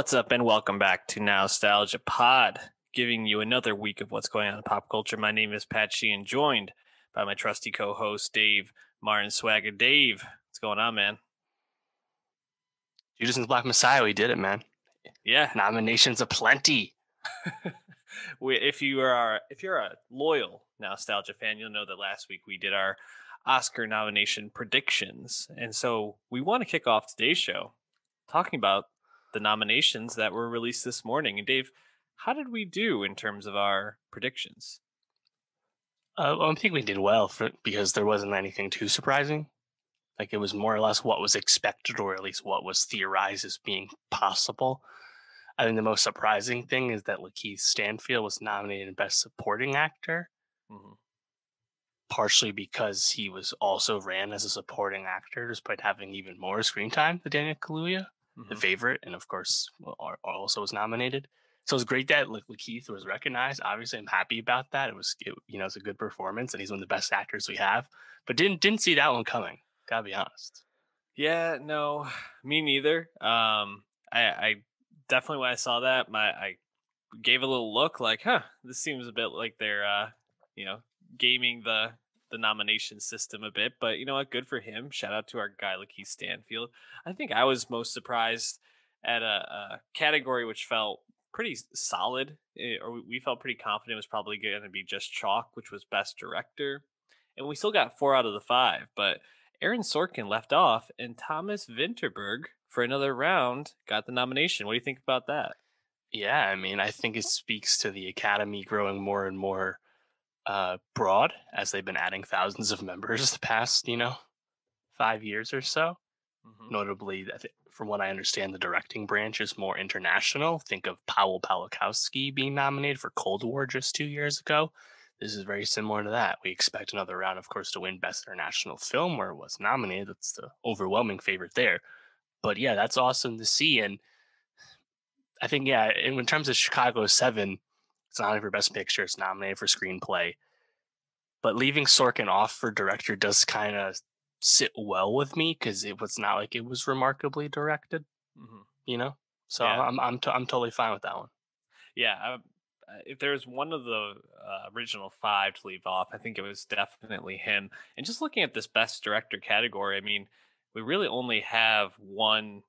What's up, and welcome back to Nostalgia Pod, giving you another week of what's going on in pop culture. My name is Pat Sheehan, joined by my trusty co-host Dave Martin Swagger. Dave, what's going on, man? Judas and the Black Messiah, we did it, man. Yeah, Nominations aplenty. we, if you are if you're a loyal nostalgia fan, you'll know that last week we did our Oscar nomination predictions, and so we want to kick off today's show talking about the nominations that were released this morning. And Dave, how did we do in terms of our predictions? Uh, well, I think we did well for, because there wasn't anything too surprising. Like it was more or less what was expected, or at least what was theorized as being possible. I think the most surprising thing is that Lakeith Stanfield was nominated Best Supporting Actor, mm-hmm. partially because he was also ran as a supporting actor, despite having even more screen time than Daniel Kaluuya mm-hmm. the favorite, and of course, also was nominated. So it's great that like Lakeith was recognized. Obviously, I'm happy about that. It was, it, you know, it's a good performance, and he's one of the best actors we have. But didn't didn't see that one coming. Gotta be honest. Yeah, no, me neither. Um, I, I definitely when I saw that, my I gave a little look like, huh, this seems a bit like they're, uh, you know, gaming the the nomination system a bit, but you know what? Good for him. Shout out to our guy Lakeith Stanfield. I think I was most surprised at a, a category which felt pretty solid, eh, or we felt pretty confident was probably going to be just chalk, which was best director, and we still got four out of the five. But Aaron Sorkin left off, and Thomas Vinterberg for another round got the nomination. What do you think about that? Yeah, I mean, I think it speaks to the Academy growing more and more uh, broad as they've been adding thousands of members the past, you know, five years or so. Mm-hmm. Notably, from what I understand, the directing branch is more international. Think of Paweł Pawlikowski being nominated for Cold War just two years ago. This is very similar to that. We expect another round, of course, to win Best International Film, where it was nominated. That's the overwhelming favorite there. But yeah, that's awesome to see. And I think, yeah, in terms of Chicago 7, it's nominated for Best Picture. It's nominated for Screenplay. But leaving Sorkin off for director does kind of sit well with me because it was not like it was remarkably directed. Mm-hmm. You know, so yeah. I'm I'm t- I'm totally fine with that one. Yeah, I, if there's one of the uh, original five to leave off, I think it was definitely him. And just looking at this best director category, I mean, we really only have one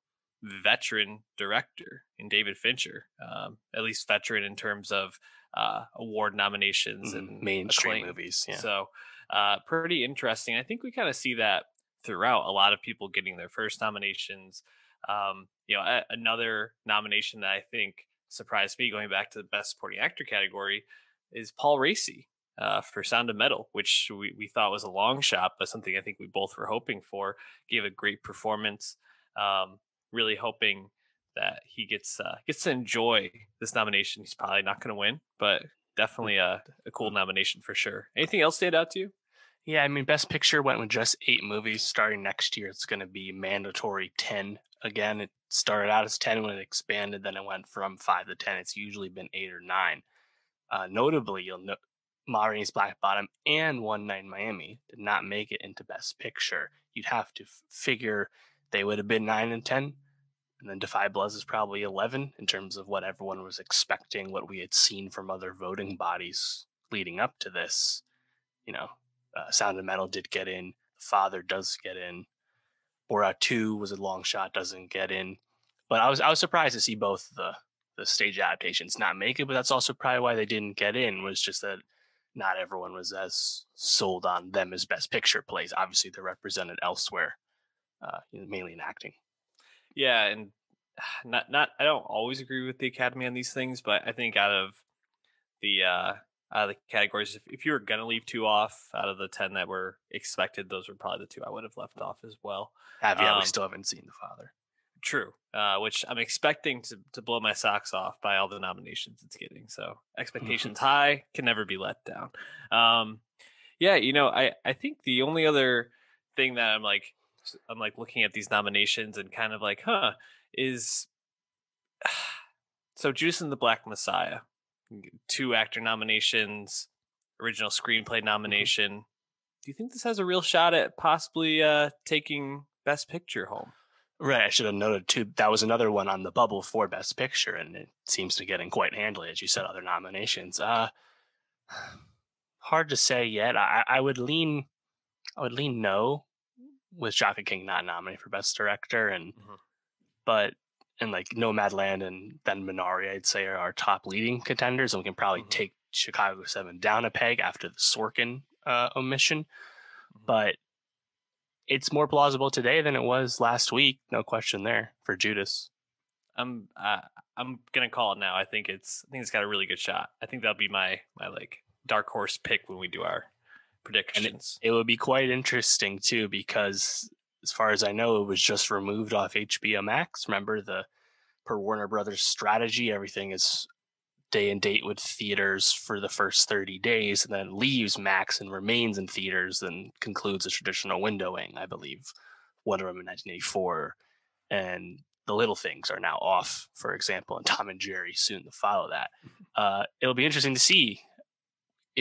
veteran director in David Fincher, um, at least veteran in terms of uh, award nominations mm-hmm. and mainstream acclaim. movies. Yeah. So uh, pretty interesting. I think we kind of see that throughout. A lot of people getting their first nominations. Um, you know, a- another nomination that I think surprised me going back to the best supporting actor category is Paul Raci. Uh, for Sound of Metal, which we, we thought was a long shot, but something I think we both were hoping for. Gave a great performance. Um, really hoping that he gets uh, gets to enjoy this nomination. He's probably not going to win, but definitely a, a cool nomination for sure. Anything else stand out to you? Yeah, I mean, Best Picture went with just eight movies. Starting next year, it's going to be mandatory 10. Again, it started out as 10 when it expanded, then it went from 5 to 10. It's usually been 8 or 9. Uh, notably, you'll know Ma Rainey's Black Bottom and One Night in Miami did not make it into Best Picture. You'd have to f- figure they would have been 9 and 10 and then Da 5 Bloods is probably 11 in terms of what everyone was expecting, what we had seen from other voting bodies leading up to this. You know, uh, Sound of Metal did get in. The Father does get in. Borat 2 was a long shot, doesn't get in. But I was I was surprised to see both the the stage adaptations not make it, but that's also probably why they didn't get in. Was just that not everyone was as sold on them as Best Picture plays. Obviously, they're represented elsewhere, uh, mainly in acting. Yeah, and not not I don't always agree with the Academy on these things, but I think out of the uh out of the categories, if, if you were gonna leave two off out of the ten that were expected, those were probably the two I would have left off as well. Have yeah, um, we still haven't seen the father. True, uh, which I'm expecting to to blow my socks off by all the nominations it's getting. So expectations high can never be let down. Um, yeah, you know, I I think the only other thing that I'm like I'm like looking at these nominations and kind of like, huh, is so Judas and the Black Messiah, two actor nominations, original screenplay mm-hmm. nomination. Mm-hmm. Do you think this has a real shot at possibly uh, taking Best Picture home? Right, I should have noted too. That was another one on the bubble for Best Picture, and it seems to get in quite handily, as you said. Other nominations, uh, hard to say yet. I, I would lean, I would lean no, with Shaka King not nominated for Best Director, and Mhm. but and like Nomadland and then Minari, I'd say are our top leading contenders, and we can probably Mhm. take Chicago Seven down a peg after the Sorkin uh, omission, Mhm. but it's more plausible today than it was last week. No question there for Judas. I'm uh, I'm gonna call it now. I think it's I think it's got a really good shot. I think that'll be my my like dark horse pick when we do our predictions. It would be quite interesting too, because as far as I know, it was just removed off HBO Max. Remember the per Warner Brothers strategy, everything is day and date with theaters for the first 30 days and then leaves Max and remains in theaters and concludes a traditional windowing, I believe. Wonder Woman 1984 and The Little Things are now off, for example, and Tom and Jerry soon to follow that. Uh, it'll be interesting to see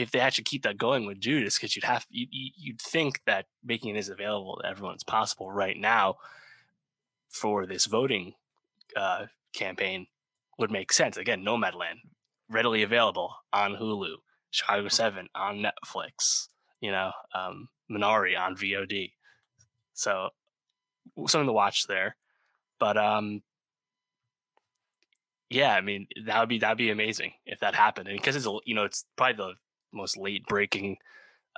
if they actually keep that going with Judas, because you'd have you, you, you'd think that making it as available to everyone as possible right now for this voting uh, campaign would make sense. Again, Nomadland readily available on Hulu, Chicago Seven on Netflix, you know, um, Minari on VOD. So something to watch there. But um, yeah, I mean that would be that'd be amazing if that happened, and because it's you know it's probably the most late breaking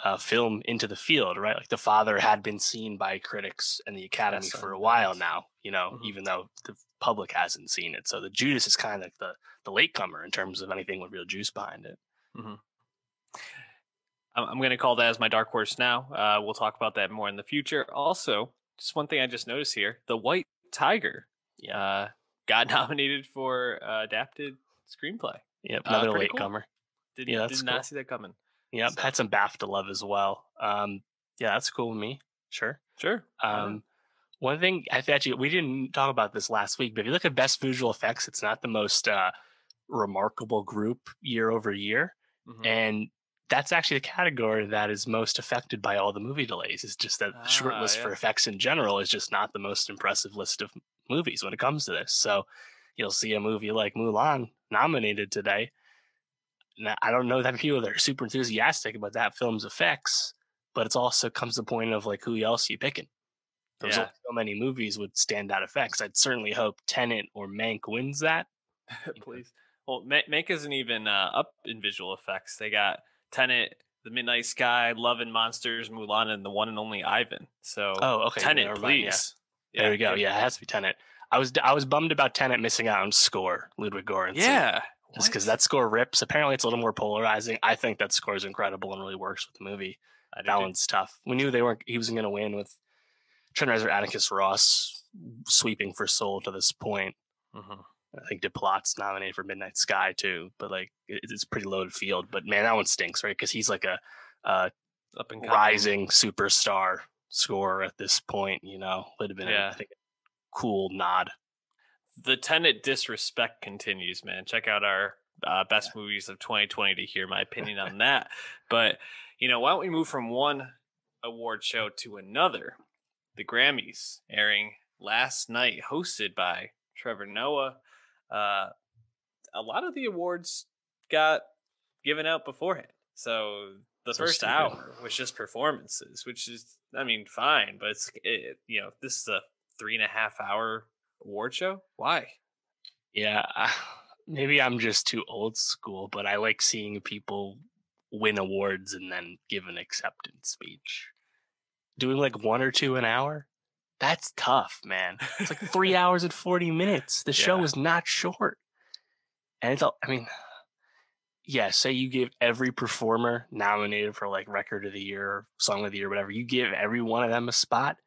uh, film into the field, right? Like the father had been seen by critics and the Academy Yes, for a while yes. now, you know, Mhm. even though the public hasn't seen it. So the Judas is kind of like the the latecomer in terms of anything with real juice behind it. I'm, I'm gonna call that as my dark horse now. Uh, we'll talk about that more in the future. Also, just one thing I just noticed here: the White Tiger Yeah. uh, got nominated for uh, adapted screenplay. Yep, uh, another pretty cool. Did, Yeah, that's did not see that coming. Yeah, So- had some BAFTA love as well. Um, yeah, that's cool with me. Sure. Sure. Um, one thing I think actually we didn't talk about this last week, but if you look at best visual effects, it's not the most uh, remarkable group year over year, Mhm. and that's actually the category that is most affected by all the movie delays. It's just that the short Ah, list for effects in general is just not the most impressive list of movies when it comes to this. So you'll see a movie like Mulan nominated today. Now, I don't know that people that are super enthusiastic about that film's effects, but it's also comes to the point of like who else you picking. There's Yeah. so many movies with standout effects. I'd certainly hope Tenet or Mank wins that. Please. Well, Mank isn't even uh, up in visual effects. They got Tenet, The Midnight Sky, Love and Monsters, Mulan, and the one and only Ivan. So Oh, okay. Mind, yeah. please. There we go. Yeah, it has to be Tenet. I was I was bummed about Tenet missing out on score, Ludwig Göransson. Yeah. Just because that score rips. Apparently, it's a little more polarizing. I think that score is incredible and really works with the movie. That one's tough. We knew they weren't. He wasn't going to win with Trent Reznor, Atticus Ross sweeping for Soul to this point. Mhm. I think Desplat's nominated for Midnight Sky too, but like it, it's a pretty loaded field. But man, that one stinks, right? Because he's like a, a Up and coming. rising superstar scorer at this point. You know, would have been Yeah. I think a cool nod. The Tenet disrespect continues, man. Check out our uh, best movies of 2020 to hear my opinion on that. But, you know, why don't we move from one award show to another? The Grammys airing last night, hosted by Trevor Noah. Uh, a lot of the awards got given out beforehand. So the So first stupid. hour was just performances, which is, I mean, fine, but it's, it, you know, this is a three and a half hour award show. Why? Yeah, maybe I'm just too old school, but I like seeing people win awards and then give an acceptance speech. Doing like one or two an hour, that's tough, man. It's like three hours and 40 minutes. The show Yeah. is not short. And it's, all, I mean, yeah, say you give every performer nominated for like record of the year, song of the year, whatever, you give every one of them a spot.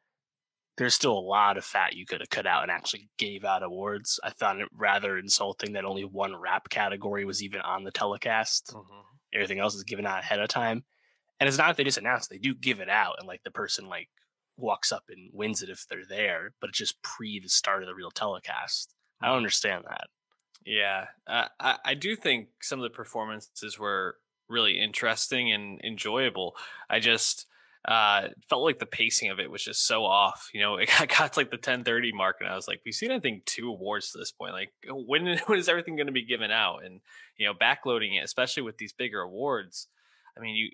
There's still a lot of fat you could have cut out and actually gave out awards. I found it rather insulting that only one rap category was even on the telecast. Everything else is given out ahead of time. And it's not that they just announce, they do give it out and like the person like walks up and wins it if they're there, but it's just pre the start of the real telecast. I don't understand that. Yeah, uh, I I do think some of the performances were really interesting and enjoyable. I just uh, felt like the pacing of it was just so off. You know, I got to like the 10:30 mark, and I was like, we've seen I think two awards to this point. Like, when when is everything going to be given out? And you know, backloading it, especially with these bigger awards. I mean, you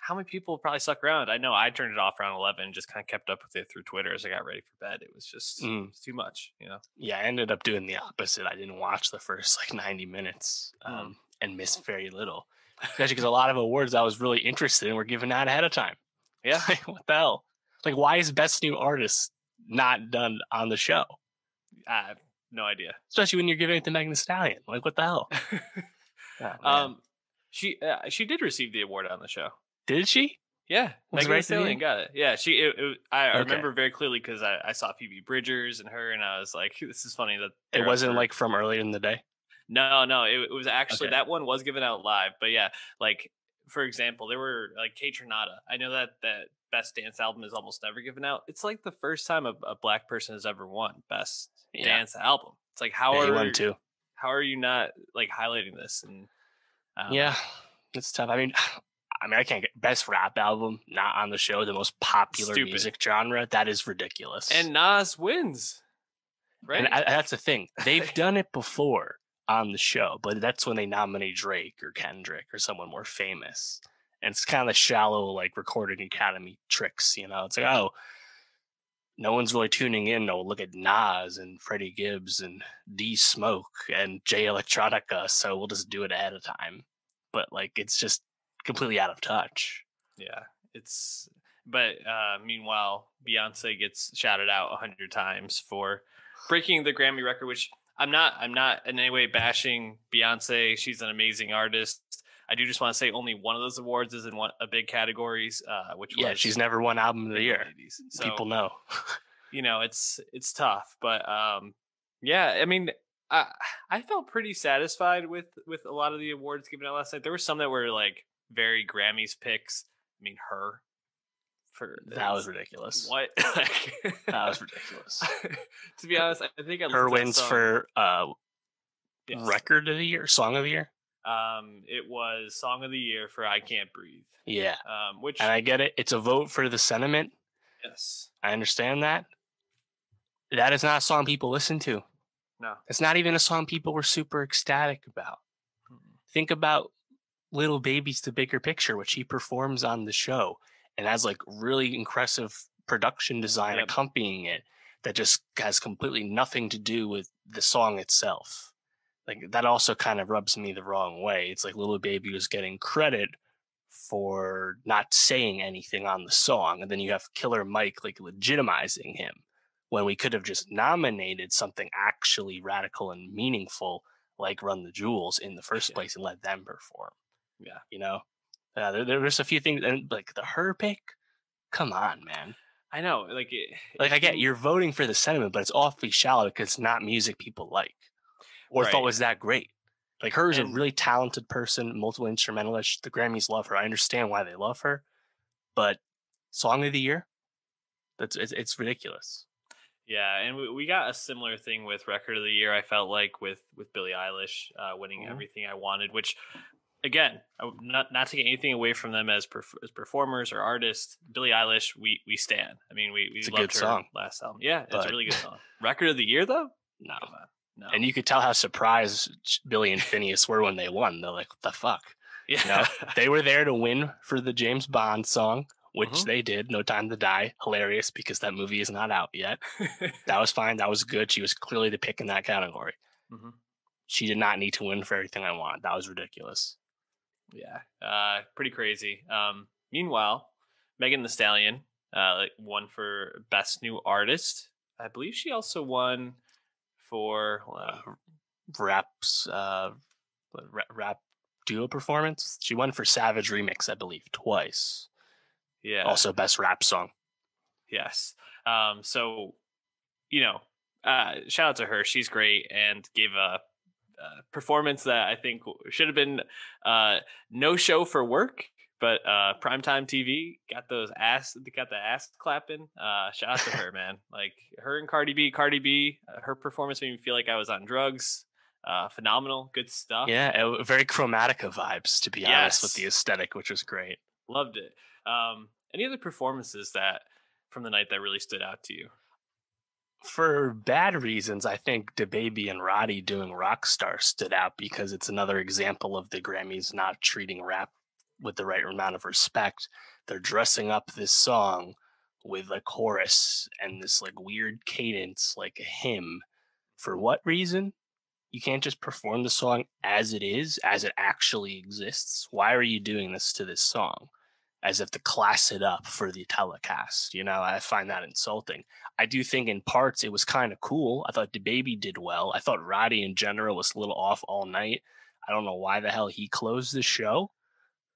how many people probably stuck around? I know I turned it off around 11 and just kind of kept up with it through Twitter as I got ready for bed. It was just mm. it was too much, you know? Yeah, I ended up doing the opposite. I didn't watch the first like 90 minutes mm. um, mm. and missed very little, especially because a lot of awards I was really interested in were given out ahead of time. Yeah. like, what the hell? Like, why is Best New Artist not done on the show? I have no idea. Especially when you're giving it to Megan Thee Stallion. Like, what the hell? oh, um, she uh, she did receive the award on the show. Did she? Yeah, Was Megan Thee Stallion got it. Yeah, she. It, it, I okay. remember very clearly because I, I saw Phoebe Bridgers and her, and I was like, "This is funny that it wasn't like from earlier in the day." No, no, it, it was actually okay. that one was given out live. But yeah, like for example, there were like Kaytranada. I know that that best dance album is almost never given out. It's like the first time a, a black person has ever won best yeah. dance album. It's like how yeah, are you too. how are you not like highlighting this and um yeah, it's tough. I mean, I mean, I can't get best rap album not on the show, the most popular Stupid. music genre. That is ridiculous. And Nas wins, right? And I, that's the thing. They've done it before on the show, but that's when they nominate Drake or Kendrick or someone more famous. And it's kind of shallow, like recording academy tricks. You know, it's like, oh, no one's really tuning in. No, look at Nas and Freddie Gibbs and D Smoke and Jay Electronica. So we'll just do it ahead of time. But like, it's just completely out of touch. Yeah, it's. But uh, meanwhile, Beyonce gets shouted out a hundred times for breaking the Grammy record, which I'm not. I'm not in any way bashing Beyonce. She's an amazing artist. I do just want to say only one of those awards is in one a big categories, uh, which yeah, she's never won album of the year. So, People know. you know, it's it's tough, but um, yeah, I mean, I I felt pretty satisfied with with a lot of the awards given out last night. There were some that were like very Grammys picks. I mean, H.E.R. for that was ridiculous. What? that was ridiculous. to be honest, I think I H.E.R. wins for uh, yes. record of the year, song of the year. Um, it was song of the year for "I Can't Breathe." Yeah. Um, which and I get it. It's a vote for the sentiment. Yes. I understand that. That is not a song people listen to. No. It's not even a song people were super ecstatic about. Mm-hmm. Think about Lil Baby's the Bigger Picture, which he performs on the show and has like really impressive production design yep. accompanying it that just has completely nothing to do with the song itself. Like that also kind of rubs me the wrong way. It's like Lil Baby was getting credit for not saying anything on the song, and then you have Killer Mike like legitimizing him when we could have just nominated something actually radical and meaningful like Run the Jewels in the first place and let them perform. Yeah. You know, uh, there, there was a few things, and like the H.E.R. pick. Come on, man. I know, like, it, like I get you're voting for the sentiment, but it's awfully shallow because it's not music people like or right. thought was that great. Like H.E.R. is and, a really talented person, multiple instrumentalist. The Grammys love her. I understand why they love her, but song of the year, that's it's, it's ridiculous. Yeah, and we, we got a similar thing with record of the year. I felt like with with Billie Eilish uh, winning mm-hmm. everything I wanted, which again, not not taking anything away from them as perf- as performers or artists. Billie Eilish, we we stand. I mean, we we it's loved her song. last album. Yeah, but... it's a really good song. Record of the year though? No. No. And you could tell how surprised Billie and Finneas were when they won. They're like, "What the fuck?" Yeah. You know, they were there to win for the James Bond song, which mm-hmm. they did. No Time to Die. Hilarious because that movie is not out yet. that was fine. That was good. She was clearly the pick in that category. Mm-hmm. She did not need to win for everything I want. That was ridiculous. Yeah, uh, pretty crazy. Um, meanwhile, Megan Thee Stallion uh, like won for Best New Artist. I believe she also won for uh, raps uh, rap duo performance. She won for Savage Remix, I believe, twice. Yeah. Also, best rap song. Yes. Um, so, you know, uh, shout out to her. She's great and gave a uh, performance that I think should have been uh, no show for work, but uh, primetime TV got those ass, got the ass clapping. Uh, shout out to her, man. Like her and Cardi B, Cardi B, uh, her performance made me feel like I was on drugs. Uh, phenomenal, good stuff. Yeah, very chromatica vibes, to be yes. honest, with the aesthetic, which was great. Loved it. Um, any other performances that from the night that really stood out to you? For bad reasons, I think DaBaby and Roddy doing Rockstar stood out because it's another example of the Grammys not treating rap with the right amount of respect. They're dressing up this song with a chorus and this like weird cadence, like a hymn. For what reason? You can't just perform the song as it is, as it actually exists. Why are you doing this to this song? As if to class it up for the telecast. You know, I find that insulting. I do think in parts it was kind of cool. I thought DaBaby did well. I thought Roddy in general was a little off all night. I don't know why the hell he closed the show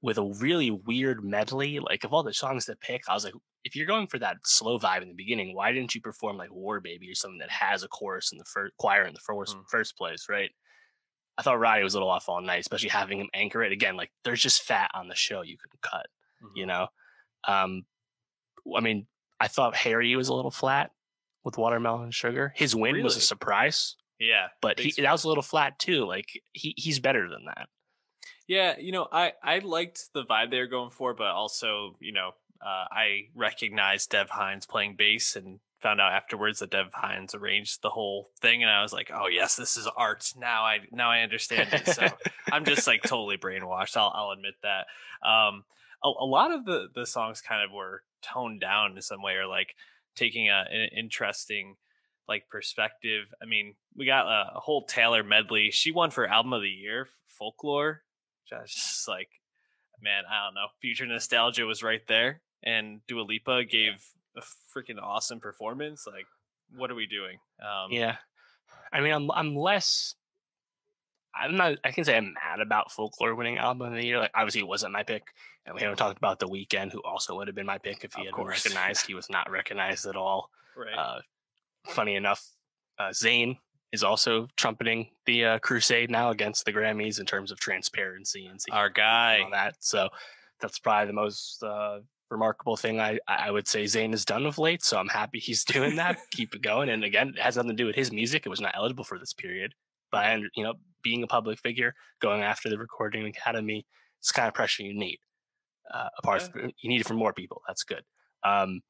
with a really weird medley. Like of all the songs to pick, I was like, if you're going for that slow vibe in the beginning, why didn't you perform like War Baby or something that has a chorus in the first choir in the first mm. first place, right? I thought Roddy was a little off all night, especially having him anchor it again. Like there's just fat on the show you can cut, mm-hmm. you know. Um, I mean, I thought Harry was a little flat with watermelon sugar. His win really? was a surprise. Yeah, but he, that was a little flat too. Like he he's better than that. Yeah, you know, I I liked the vibe they were going for, but also, you know, uh, I recognized Dev Hynes playing bass and found out afterwards that Dev Hynes arranged the whole thing, and I was like, "Oh yes, this is art." Now I now I understand it. So I'm just like totally brainwashed. I'll I'll admit that. Um, a, a, lot of the the songs kind of were toned down in some way, or like taking a, an interesting like perspective. I mean, we got a, a whole Taylor medley. She won for album of the year, folklore. Just like, man, I don't know. Future nostalgia was right there and Dua Lipa gave a freaking awesome performance. Like, what are we doing? Um, yeah, I mean, I'm I'm less. I'm not. I can say I'm mad about folklore winning album of the year. Like, obviously, it wasn't my pick, and we haven't talked about the Weeknd, who also would have been my pick if he had been recognized. he was not recognized at all. Right. Uh, funny enough, uh, Zayn is also trumpeting the uh, crusade now against the Grammys in terms of transparency and our guy. And all that. So that's probably the most uh, remarkable thing I, I would say Zayn has done of late. So I'm happy he's doing that. Keep it going. And again, it has nothing to do with his music. It was not eligible for this period. But I, you know, being a public figure, going after the Recording Academy, it's kind of pressure you need. Uh, apart yeah. from you need it from more people. That's good. Um,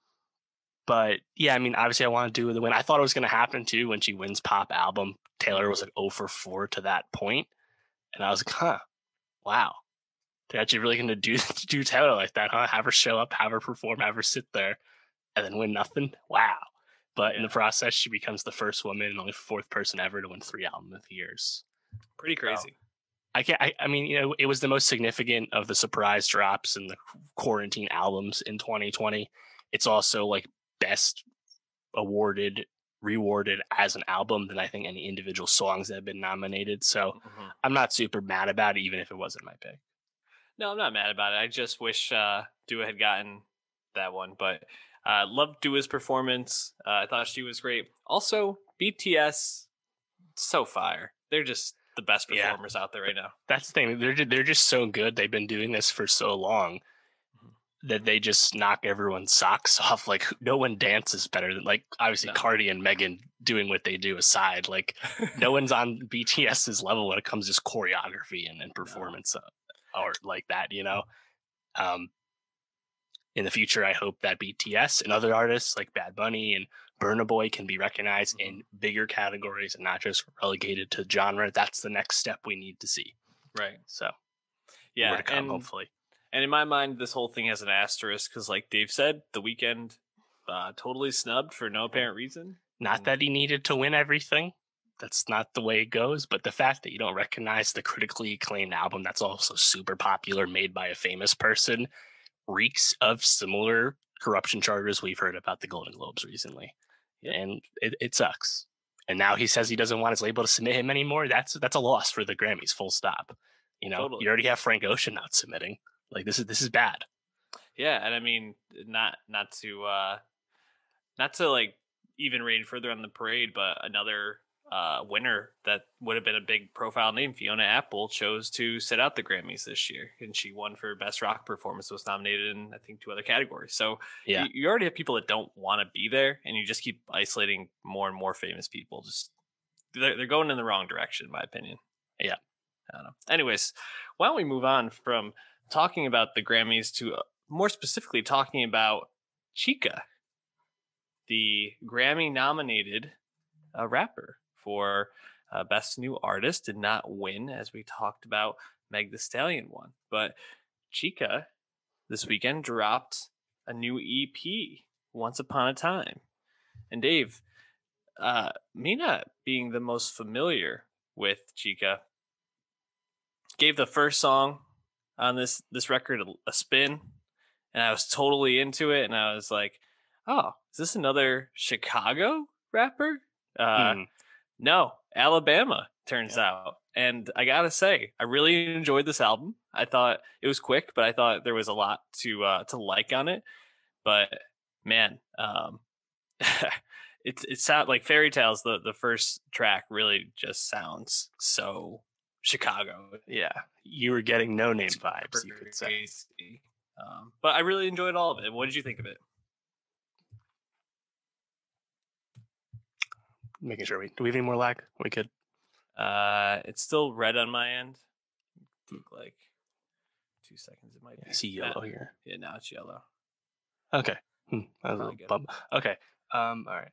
but yeah, I mean, obviously, I want to do the win. I thought it was going to happen too when she wins pop album. Taylor was like 0 for 4 to that point, and I was like, huh, wow, they're actually really going to do do Taylor like that, huh? Have her show up, have her perform, have her sit there, and then win nothing. Wow. But in the process, she becomes the first woman and only fourth person ever to win three album of the years. Pretty crazy. So, I can't. I, I, mean, you know, it was the most significant of the surprise drops and the quarantine albums in 2020. It's also like best awarded, rewarded as an album than I think any individual songs that have been nominated. So mm-hmm. I'm not super mad about it, even if it wasn't my pick. No, I'm not mad about it. I just wish uh, Dua had gotten that one, but uh, loved Dua's performance. Uh, I thought she was great. Also, BTS, so fire. They're just the best performers yeah. out there right now. That's the thing. They're just, they're just so good. They've been doing this for so long mm-hmm. that they just knock everyone's socks off. Like no one dances better than like obviously no. Cardi and Megan doing what they do aside. Like no one's on BTS's level when it comes to choreography and, and performance. No or like that, you know. Um, in the future, I hope that BTS and other artists like Bad Bunny and Burna Boy can be recognized mm-hmm. in bigger categories and not just relegated to genre. That's the next step we need to see. Right. So, yeah, come, and, hopefully. And in my mind, this whole thing has an asterisk because, like Dave said, the Weeknd uh, totally snubbed for no apparent reason. Not that he needed to win everything that's not the way it goes. But the fact that you don't recognize the critically acclaimed album that's also super popular, made by a famous person, reeks of similar corruption charges we've heard about the Golden Globes recently. And it, it sucks. And now he says he doesn't want his label to submit him anymore. That's that's a loss for the Grammys, full stop. You know, totally. you already have Frank Ocean not submitting. Like this is this is bad. Yeah, and I mean not not to uh not to like even rain further on the parade, but another uh, winner that would have been a big profile name, Fiona Apple, chose to sit out the Grammys this year, and she won for best rock performance. Was nominated in I think two other categories. So yeah, you, you already have people that don't want to be there, and you just keep isolating more and more famous people. Just they're, they're going in the wrong direction, in my opinion. Yeah, I don't know. Anyways, why don't we move on from talking about the Grammys to uh, more specifically talking about Chika, the Grammy nominated uh, rapper for uh, Best New Artist, did not win, as we talked about. Meg Thee Stallion won. But Chika this weekend dropped a new EP, Once Upon a Time. And Dave, uh, me not being the most familiar with Chika, gave the first song on this this record a, a spin, and I was totally into it. And I was like, "Oh, is this another Chicago rapper?" Uh, Mm. No, Alabama turns out. And I gotta say, I really enjoyed this album. I thought it was quick, but I thought there was a lot to uh, to like on it. But man, um, it's it sound like Fairy Tales. The the first track really just sounds so Chicago. Yeah, you were getting Noname vibes. You could say. Um, but I really enjoyed all of it. What did you think of it? Making sure we do we have any more lag? We could. Uh, it's still red on my end. Like two seconds. It might be. I see yellow here. Yeah, now it's yellow. Okay. Hmm, that was a Probably little good. bump. Okay. Um. All right.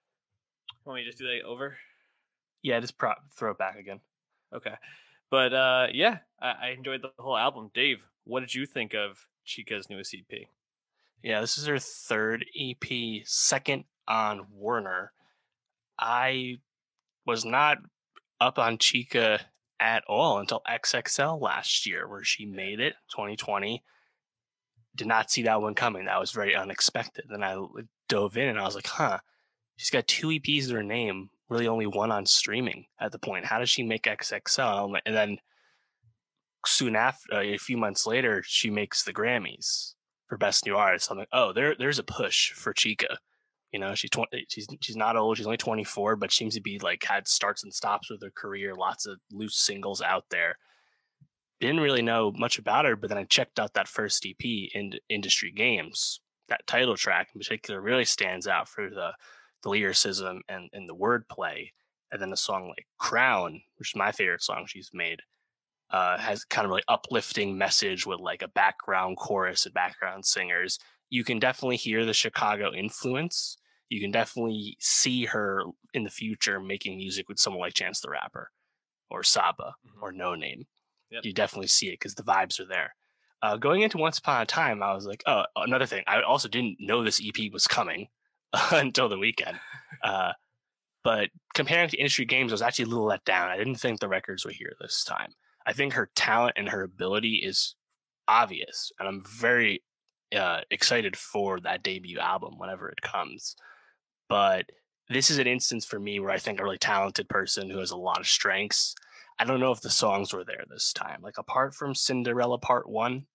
Want me to just do that over? Yeah. Just prop throw it back again. Okay. But uh, yeah, I, I enjoyed the whole album. Dave, what did you think of Chika's newest EP? Yeah, this is her third EP, second on Warner. I was not up on Chika at all until XXL last year, where she made it 2020. Did not see that one coming. That was very unexpected. Then I dove in and I was like, huh, she's got two EPs to her name, really only one on streaming at the point. How does she make XXL? And then soon after, uh, a few months later, she makes the Grammys for best new artist. I'm like, oh, there there's a push for Chika. You know, she's twenty. She's she's not old. She's only 24, but seems to be like had starts and stops with her career. Lots of loose singles out there. Didn't really know much about her, but then I checked out that first EP in Industry Games. That title track in particular really stands out for the the lyricism and and the wordplay. And then the song like Crown, which is my favorite song she's made, uh, has kind of like uplifting message with like a background chorus and background singers. You can definitely hear the Chicago influence. You can definitely see her in the future making music with someone like Chance the Rapper or Saba Mhm. or Noname. Yep. You definitely see it because the vibes are there. Uh, going into Once Upon a Time, I was like, oh, another thing. I also didn't know this EP was coming until the weekend. Uh, but comparing to industry games, I was actually a little let down. I didn't think the records were here this time. I think her talent and her ability is obvious, and I'm very uh, excited for that debut album whenever it comes. But this is an instance for me where I think a really talented person who has a lot of strengths. I don't know if the songs were there this time. Like apart from Cinderella Part One,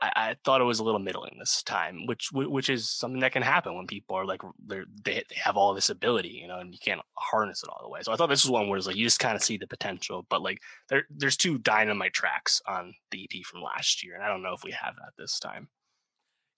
I, I thought it was a little middling this time, which which is something that can happen when people are like they they have all this ability, you know, and you can't harness it all the way. So I thought this was one where it's like you just kind of see the potential, but like there there's two dynamite tracks on the EP from last year, and I don't know if we have that this time.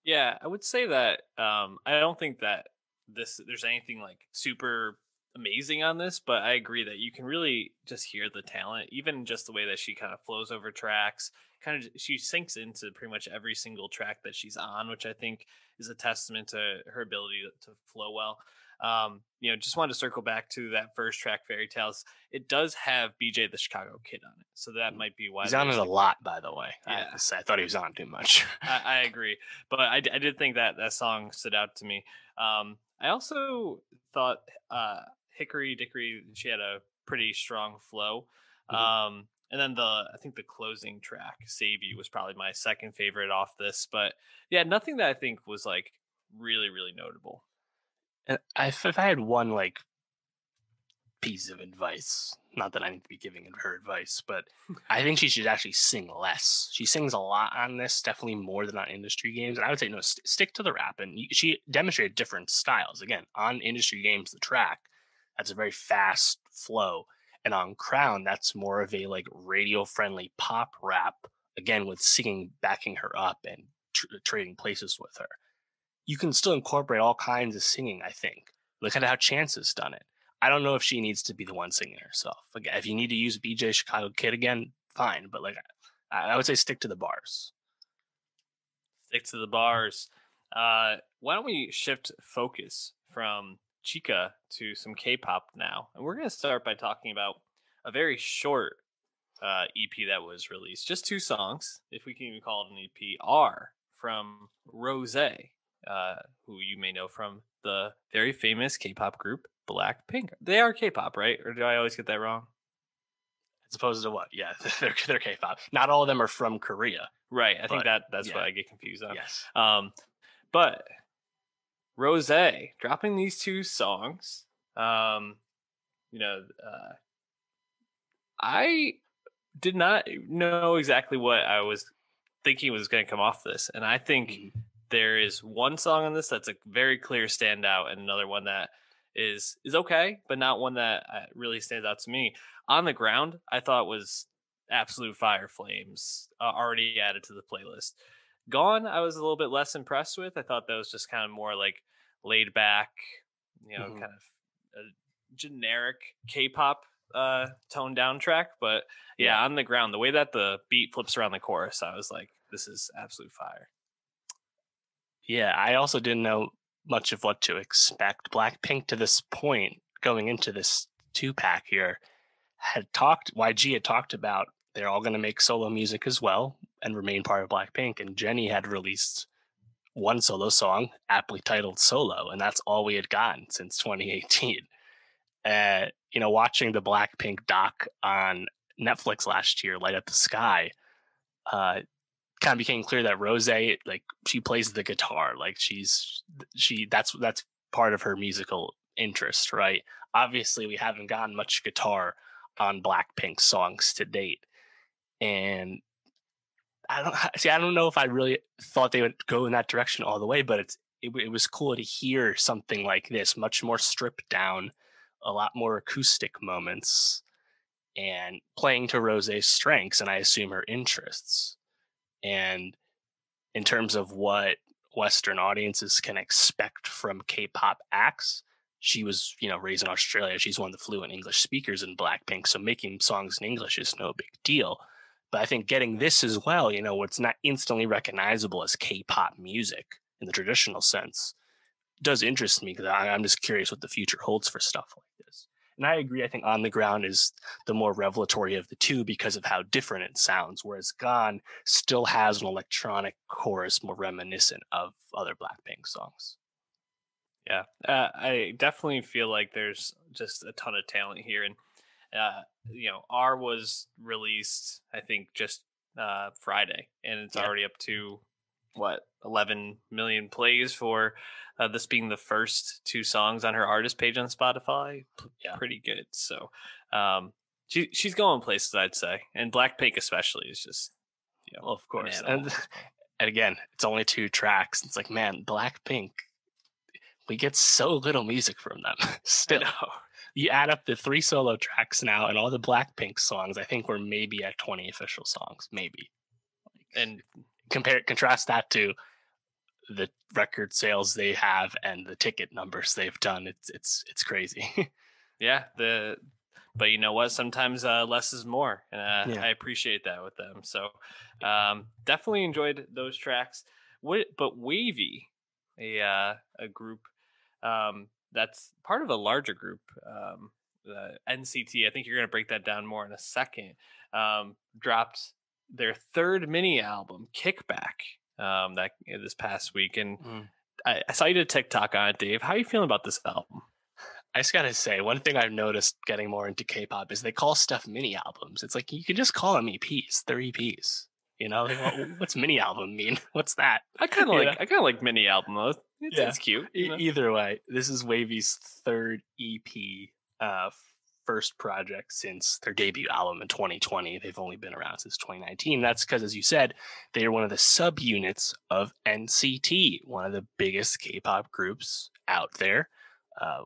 Yeah, I would say that um, I don't think that this there's anything like super amazing on this, but I agree that you can really just hear the talent, even just the way that she kind of flows over tracks. Kind of, she sinks into pretty much every single track that she's on, which I think is a testament to her ability to, to flow well. Um, you know, just wanted to circle back to that first track, Fairy Tales. It does have BJ the Chicago Kid on it, so that might be why He's on it a lot, by the way. I, Yeah. say. I thought he was on too much. I, I agree, but I did think that that song stood out to me. Um, I also thought uh, Hickory Dickory she had a pretty strong flow. Mhm. Um, and then the I think the closing track "Save You" was probably my second favorite off this. But yeah, nothing that I think was like really really notable. And if if I had one like piece of advice, not that I need to be giving her advice, but I think she should actually sing less. She sings a lot on this, definitely more than on industry games. And I would say no, st- stick to the rap. And she demonstrated different styles. Again, on industry games, the track that's a very fast flow, and on Crown, that's more of a like radio friendly pop rap. Again, with singing backing her up and tr- trading places with her you can still incorporate all kinds of singing, I think. Look at how Chance has done it. I don't know if she needs to be the one singing herself. Again, if you need to use BJ Chicago Kid again, fine. But like, I, I would say stick to the bars. stick to the bars. Uh, why don't we shift focus from Chika to some K-pop now, and we're gonna start by talking about a very short uh, EP that was released, just two songs, if we can even call it an EP. R from Rose, uh, who you may know from the very famous K-pop group Blackpink. They are K-pop, right? Or do I always get that wrong? As opposed to what? Yeah, they're they're K-pop. Not all of them are from Korea. Right. I But, think that that's yeah. what I get confused on. Yes. Um, but Rose dropping these two songs. Um, you know, uh, I did not know exactly what I was thinking was going to come off this, and I think Mhm. there is one song on this that's a very clear standout, and another one that is is okay, but not one that uh, really stands out to me. On the ground, I thought was absolute fire flames uh, already added to the playlist. Gone, I was a little bit less impressed with. I thought that was just kind of more like laid back, you know, Mhm. kind of a generic K-pop uh toned down track. But yeah, on the ground, the way that the beat flips around the chorus, I was like, this is absolute fire. Yeah, I also didn't know much of what to expect. Blackpink to this point, going into this two pack here, had talked YG had talked about they're all gonna make solo music as well and remain part of Blackpink. And Jennie had released one solo song, aptly titled Solo, and that's all we had gotten since 2018. Uh, you know, watching the Blackpink doc on Netflix last year, Light Up the Sky, uh, kind of became clear that Rose, like she plays the guitar, like she's she that's that's part of her musical interest, right? Obviously, we haven't gotten much guitar on Blackpink songs to date, and I don't see. I don't know if I really thought they would go in that direction all the way, but it's it, it was cool to hear something like this, much more stripped down, a lot more acoustic moments, and playing to Rose's strengths and I assume her interests. And in terms of what Western audiences can expect from K-pop acts, she was, you know, raised in Australia. She's one of the fluent English speakers in Blackpink, so making songs in English is no big deal. But I think getting this as well, you know, what's not instantly recognizable as K-pop music in the traditional sense, does interest me because I'm just curious what the future holds for stuff like this. And I agree. I think On the Ground is the more revelatory of the two because of how different it sounds, whereas Gone still has an electronic chorus more reminiscent of other Blackpink songs. Yeah, uh, I definitely feel like there's just a ton of talent here, and uh, you know, R was released I think just uh, Friday, and it's Yeah. already up to what 11 million plays for uh, this being the first two songs on her artist page on Spotify. P- Yeah. pretty good. So, um, she she's going places, I'd say, and Blackpink especially is just know, Well, of course. animal And, at this point. and again, it's only two tracks. It's like, man, Blackpink, we get so little music from them. Still, you add up the three solo tracks now and all the Blackpink songs. I think we're maybe at 20 official songs, maybe. and compare contrast that to the record sales they have and the ticket numbers they've done it's it's it's crazy Yeah, the but you know what? Sometimes uh, less is more, and uh, Yeah. I appreciate that with them. So um, definitely enjoyed those tracks. What, but WayV, a uh, a group um, that's part of a larger group, um, the NCT. I think you're going to break that down more in a second. Um, dropped their third mini album, Kickback, um, that this past week, and Mm. I, I saw you did a TikTok on it, Dave. How are you feeling about this album? i just gotta say one thing i've noticed getting more into k-pop is they call stuff mini albums it's like you can just call them eps they're eps you know what- what's mini album mean what's that I kind of like I kind of like mini album though. It's, Yeah. it's cute. You know? either way this is WayV's third ep uh first project since their debut album in 2020 they've only been around since 2019 that's because as you said they are one of the subunits of nct one of the biggest k-pop groups out there. Uh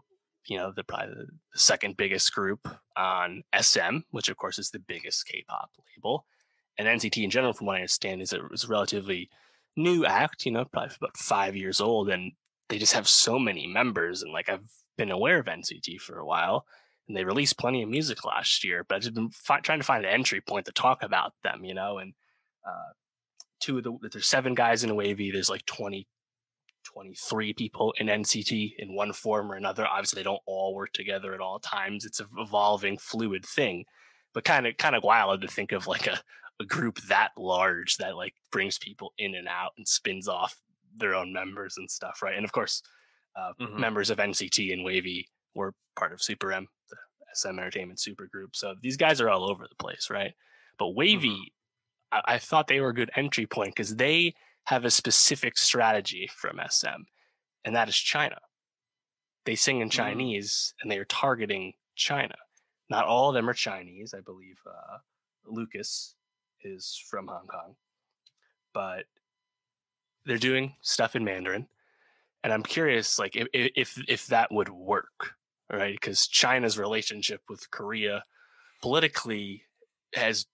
you know the probably the second biggest group on sm which of course is the biggest k-pop label. And nct in general from what i understand is a, is a relatively new act you know probably about five years old and they just have so many members and like i've been aware of nct for a while and they released plenty of music last year but i've been fi- trying to find an entry point to talk about them you know and uh, two of the there's seven guys in WayV, There's like 20, 23 people in NCT in one form or another. Obviously, they don't all work together at all times. It's an evolving, fluid thing. But kind of kind of wild to think of like a, a group that large that like brings people in and out and spins off their own members and stuff, right? And of course, uh, mm-hmm. members of NCT and WayV were part of Super M, SM Entertainment Supergroup. So these guys are all over the place, right? But WayV, mm-hmm. I-, I thought they were a good entry point because they have a specific strategy from SM, and that is China. They sing in mm-hmm. Chinese mm-hmm. and they are targeting China. Not all of them are Chinese. I believe uh, Lucas is from Hong Kong, but they're doing stuff in Mandarin, and I'm curious, like if if if that would work, right? Because China's relationship with Korea politically has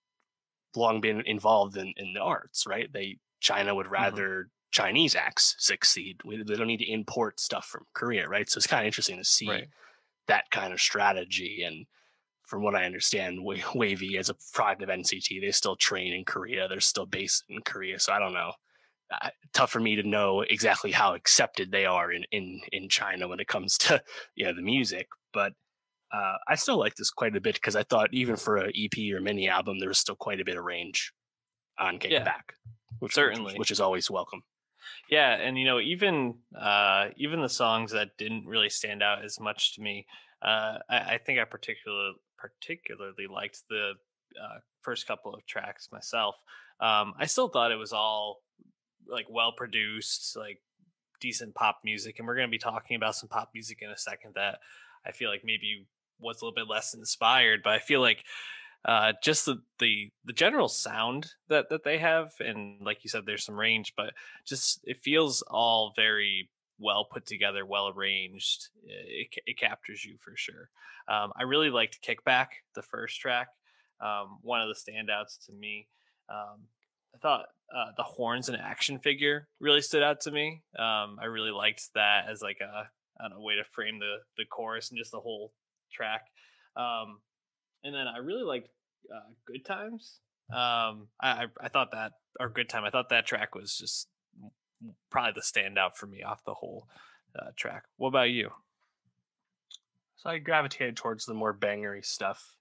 long been involved in in the arts, right? They China would mm-hmm. rather mm-hmm. Chinese acts succeed. We, they don't need to import stuff from Korea, right? So it's kind of interesting to see right. that kind of strategy. And from what I understand, WayV as a product of NCT, they still train in Korea. They're still based in Korea. So I don't know. Uh, tough for me to know exactly how accepted they are in in in China when it comes to you know the music. But uh, I still like this quite a bit because I thought even for an EP or mini album, there was still quite a bit of range on Kickback. Yeah which, certainly, which, which is always welcome. Yeah, and you know, even uh, even the songs that didn't really stand out as much to me, uh, I, I think I particularly particularly liked the uh, first couple of tracks myself. Um, I still thought it was all like well produced, like decent pop music, and we're going to be talking about some pop music in a second that I feel like maybe was a little bit less inspired, but I feel like uh, just the, the the general sound that that they have, and like you said, there's some range, but just it feels all very well put together, well arranged. It, it captures you for sure. Um, I really liked Kickback, the first track. Um, one of the standouts to me. Um, I thought uh, the horns and action figure really stood out to me. Um, I really liked that as like a I don't know way to frame the the chorus and just the whole track. Um, and then I really liked uh, Good Times. Um, I I thought that or Good Time. I thought that track was just probably the standout for me off the whole uh, track. What about you? So I gravitated towards the more bangery stuff.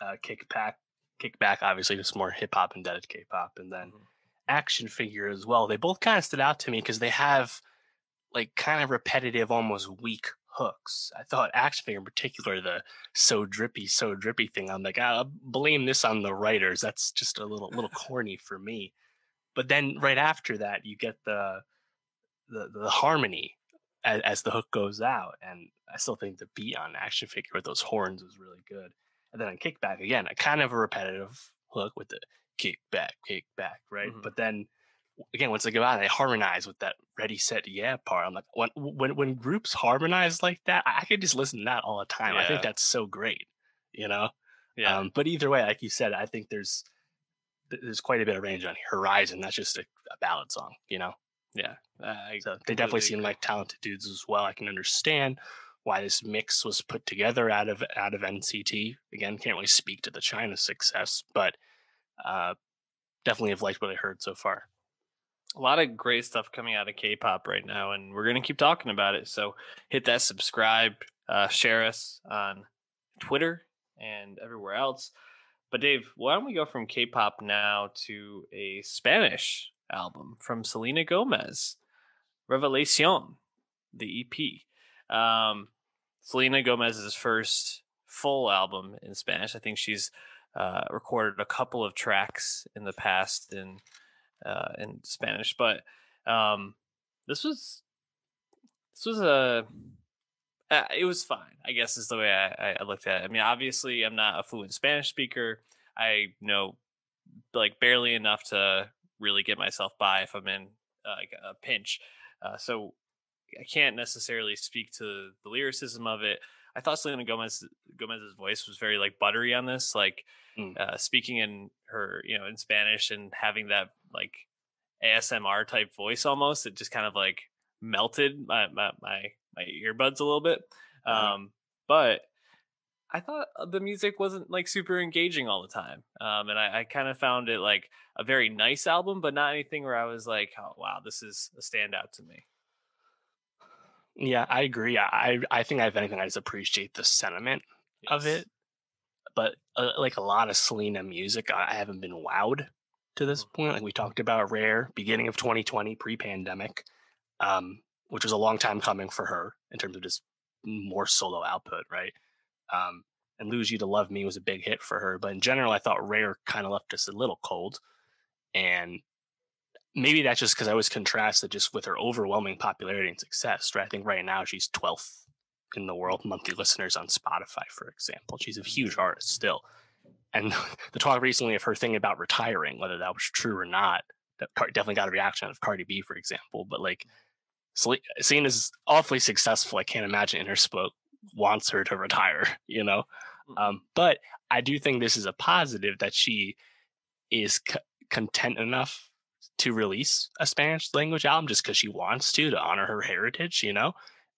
Uh, kickback, kickback, obviously just more hip hop and dead K-pop, and then mm-hmm. action figure as well. They both kind of stood out to me because they have like kind of repetitive, almost weak hooks. I thought Action Figure in particular, the so drippy, so drippy thing. I'm like, I'll blame this on the writers. That's just a little little corny for me. But then right after that, you get the the, the harmony as, as, the hook goes out, and I still think the beat on Action Figure with those horns is really good. And then on Kickback again, a kind of a repetitive hook with the kickback, kickback, right? Mm-hmm. But then again, once they go out, they harmonize with that ready, set, yeah part. I'm like, when when when groups harmonize like that, I, I could just listen to that all the time. Yeah. I think that's so great, you know. Yeah. Um, but either way, like you said, I think there's there's quite a bit of range on Horizon. That's just a, a ballad song, you know. Yeah. so they definitely seem like talented dudes as well. I can understand why this mix was put together out of out of NCT. Again, can't really speak to the China success, but uh, definitely have liked what I heard so far a lot of great stuff coming out of K-pop right now, and we're gonna keep talking about it. So hit that subscribe, uh, share us on Twitter and everywhere else. But Dave, why don't we go from K-pop now to a Spanish album from Selena Gomez, Revelacion, the EP. Um, Selena Gomez's first full album in Spanish. I think she's uh, recorded a couple of tracks in the past and uh, in Spanish. But um, this was this was a uh, it was fine. I guess is the way I, I looked at it. I mean, obviously, I'm not a fluent Spanish speaker. I know like barely enough to really get myself by if I'm in uh, like a pinch. Uh, so I can't necessarily speak to the lyricism of it. I thought Selena Gomez Gomez's voice was very like buttery on this, like mm. uh, speaking in her, you know, in Spanish and having that like ASMR type voice almost. It just kind of like melted my my my, my earbuds a little bit. Um, but I thought uh, the music wasn't like super engaging all the time. Um, and I, I kind of found it like a very nice album, but not anything where I was like, oh, wow, this is a standout to me. Yeah, I agree. I I think if anything, I just appreciate the sentiment yes. of it. But uh, like a lot of Selena music, I haven't been wowed to this mm-hmm. point. Like we talked about Rare, beginning of 2020, pre-pandemic, um, which was a long time coming for her in terms of just more solo output, right? Um, and Lose You to Love Me was a big hit for her. But in general, I thought Rare kind of left us a little cold. And maybe that's just because I was contrasted just with her overwhelming popularity and success. Right? I think right now she's 12th in the world monthly listeners on Spotify, for example. She's a huge mm-hmm. artist still. And the talk recently of her thing about retiring, whether that was true or not, that definitely got a reaction of Cardi B, for example. But like, Selena's awfully successful. I can't imagine Interscope wants her to retire, you know? Mm. Um, but I do think this is a positive that she is c- content enough to release a Spanish language album just because she wants to to honor her heritage, you know.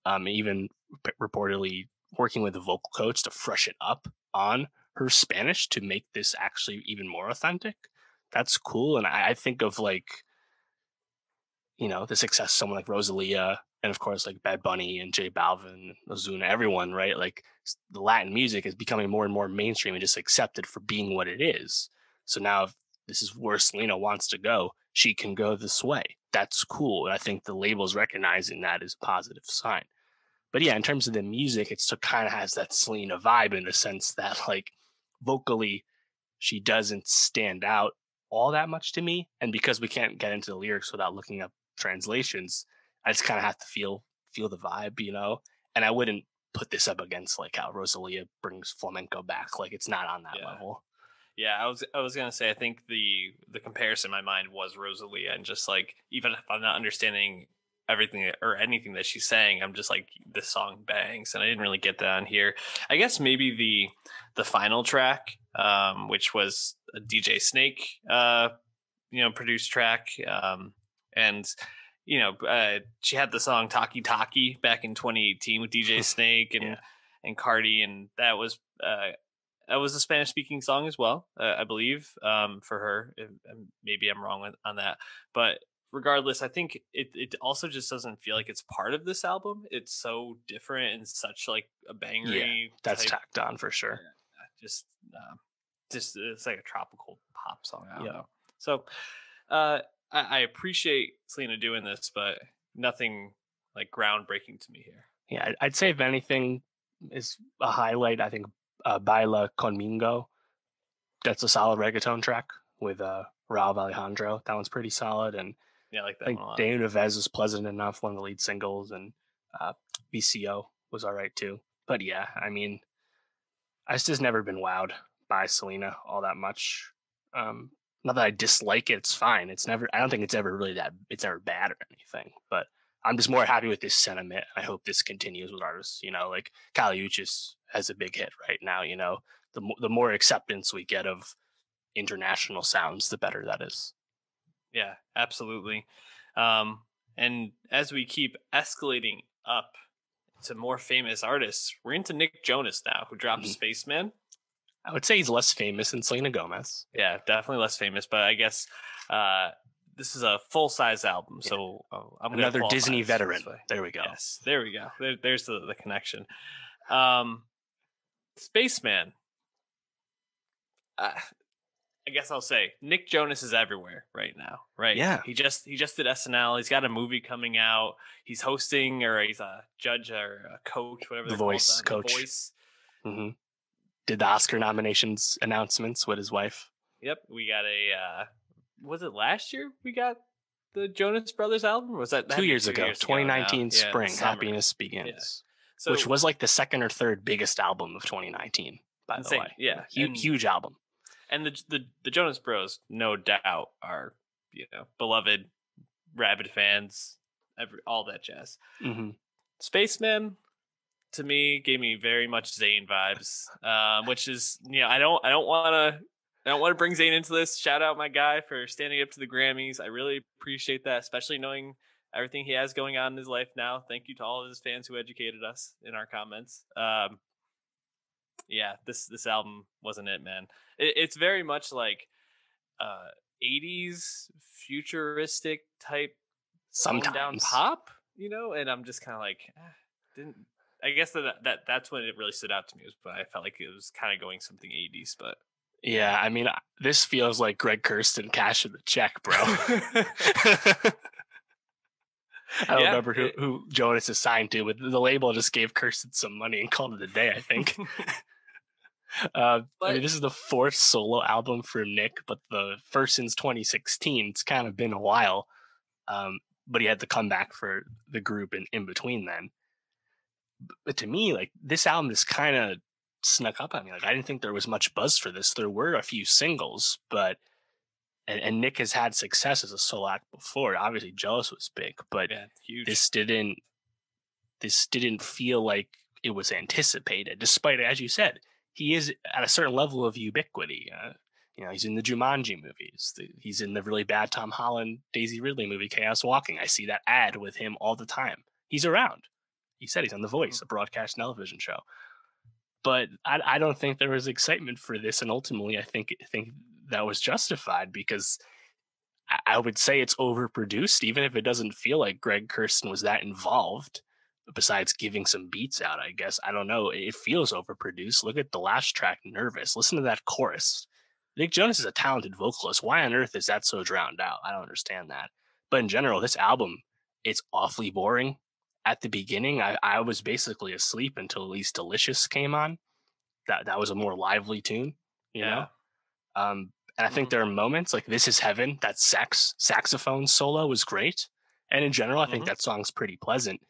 Um, even p- reportedly working with a vocal coach to freshen up on her Spanish to make this actually even more authentic. That's cool, and I, I think of like, you know, the success of someone like Rosalia, and of course like Bad Bunny and J Balvin, Ozuna, everyone, right? Like the Latin music is becoming more and more mainstream and just accepted for being what it is. So now, if this is where Selena wants to go, she can go this way. That's cool. I think the label's recognizing that is a positive sign. But yeah, in terms of the music, it still kind of has that Selena vibe in the sense that like vocally, she doesn't stand out all that much to me. And because we can't get into the lyrics without looking up translations, I just kind of have to feel feel the vibe, you know. And I wouldn't put this up against like how Rosalia brings flamenco back. Like it's not on that yeah. level. Yeah, I was I was gonna say I think the the comparison in my mind was Rosalia and just like even if I'm not understanding everything or anything that she's saying, I'm just like this song bangs, and I didn't really get that on here. I guess maybe the the final track, um, which was a DJ Snake, uh, you know, produced track, um, and you know, uh, she had the song "Taki Taki" back in 2018 with DJ Snake and yeah. and Cardi, and that was uh, that was a Spanish speaking song as well, uh, I believe, um, for her. Maybe I'm wrong on that, but regardless, I think it it also just doesn't feel like it's part of this album. It's so different and such like a banger. Yeah, that's type. tacked on for sure. Just, uh, just it's like a tropical pop song. I don't yeah. know. So, uh, I, I appreciate Selena doing this, but nothing like groundbreaking to me here. Yeah, I'd say if anything is a highlight, I think uh, Baila Conmigo. That's a solid reggaeton track with uh, Rauw Alejandro. That one's pretty solid. And yeah, I like that I think De Una Vez is pleasant enough, one of the lead singles, and uh, Vicio was all right too. But yeah, I mean, I just never been wowed by Selena all that much. Um, not that I dislike it; it's fine. It's never. I don't think it's ever really that. It's ever bad or anything. But I'm just more happy with this sentiment. I hope this continues with artists. You know, like Kali Uchis has a big hit right now. You know, the the more acceptance we get of international sounds, the better that is. Yeah, absolutely. Um, and as we keep escalating up to more famous artists, we're into Nick Jonas now, who dropped mm-hmm. Spaceman. I would say he's less famous than Selena Gomez. Yeah, definitely less famous, but I guess uh, this is a full size album, so uh, I'm another Disney veteran. There we go. Yes, there we go. There, there's the, the connection. Um, Spaceman. Uh, I guess I'll say Nick Jonas is everywhere right now, right? Yeah. He just he just did SNL. He's got a movie coming out. He's hosting or he's a judge or a coach, whatever. The voice coach. The voice. Mm-hmm. Did the Oscar nominations announcements with his wife? Yep. We got a uh, was it last year we got the Jonas Brothers album? was that two years ago, years 2019 ago spring? Yeah, Happiness begins. So, which was like the second or third biggest album of 2019. By insane. the way, yeah, huge, huge album. And the, the the Jonas Bros, no doubt, are you know beloved rabid fans, every all that jazz. Mm-hmm. Spaceman to me gave me very much Zayn vibes, um, which is you know I don't I don't want to I don't want to bring Zayn into this. Shout out my guy for standing up to the Grammys. I really appreciate that, especially knowing everything he has going on in his life now. Thank you to all of his fans who educated us in our comments. Um, yeah, this this album wasn't it, man. It, it's very much like uh 80s futuristic type Sometimes down pop, you know, and I'm just kind of like eh, didn't I guess that, that that's when it really stood out to me was but I felt like it was kind of going something 80s, but Yeah, I mean, this feels like Greg Kurstin cashing the check, bro. I don't Yeah, remember who, who Jonas is signed to, but the label just gave Kurstin some money and called it a day, I think. uh, I mean, this is the fourth solo album for Nick, but the first since 2016. It's kind of been a while. Um, but he had to come back for the group in, in between then. But to me, like this album just kind of snuck up on me. Like I didn't think there was much buzz for this. There were a few singles, but and, and Nick has had success as a solo act before. Obviously, Jealous was big, but yeah, huge. this didn't this didn't feel like it was anticipated despite as you said he is at a certain level of ubiquity uh, you know he's in the jumanji movies The- he's in the really bad tom holland daisy ridley movie chaos walking i see that ad with him all the time he's around he said he's on the voice a broadcast television show but I, I don't think there was excitement for this and ultimately i think think that was justified because I- would say it's overproduced, even if it doesn't feel like Greg Kurstin was that involved. Besides giving some beats out, I guess I don't know. It feels overproduced. Look at the last track, "Nervous." Listen to that chorus. Nick Jonas is a talented vocalist. Why on earth is that so drowned out? I don't understand that. But in general, this album, it's awfully boring. At the beginning, I, I was basically asleep until at least "Delicious" came on. That that was a more lively tune, you know. Um, and I think there are moments like "This Is Heaven." That sax saxophone solo was great, and in general, I think Mhm. that song's pretty pleasant.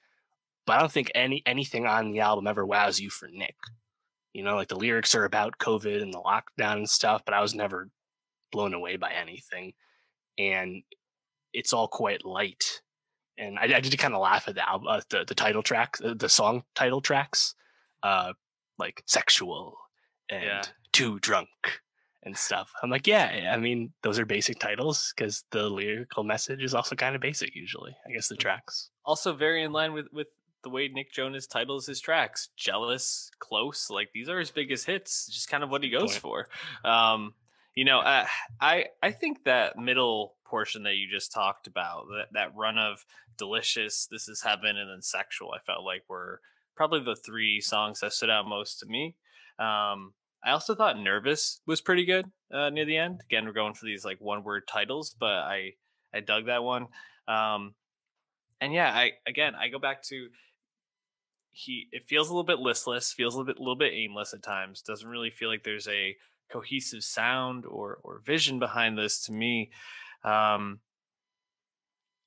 But I don't think any anything on the album ever wows you for Nick. You know, like the lyrics are about COVID and the lockdown and stuff, but I was never blown away by anything, and it's all quite light. And I, I did kind of laugh at the album, uh, the the title track, the song title tracks, uh, like "sexual" and Yeah. "too drunk." And stuff. I'm like, yeah, I mean, those are basic titles because the lyrical message is also kind of basic usually. I guess the tracks. also very in line with with the way Nick Jonas titles his tracks. Jealous, close, like these are his biggest hits. Just kind of what he goes for. Um, you know, uh, I I think that middle portion that you just talked about, that that run of delicious, this is heaven, and then sexual, I felt like were probably the three songs that stood out most to me. Um, I also thought nervous was pretty good uh, near the end. Again, we're going for these like one word titles, but I I dug that one. Um, and yeah, I again I go back to he. It feels a little bit listless, feels a little bit little bit aimless at times. Doesn't really feel like there's a cohesive sound or or vision behind this to me. Um,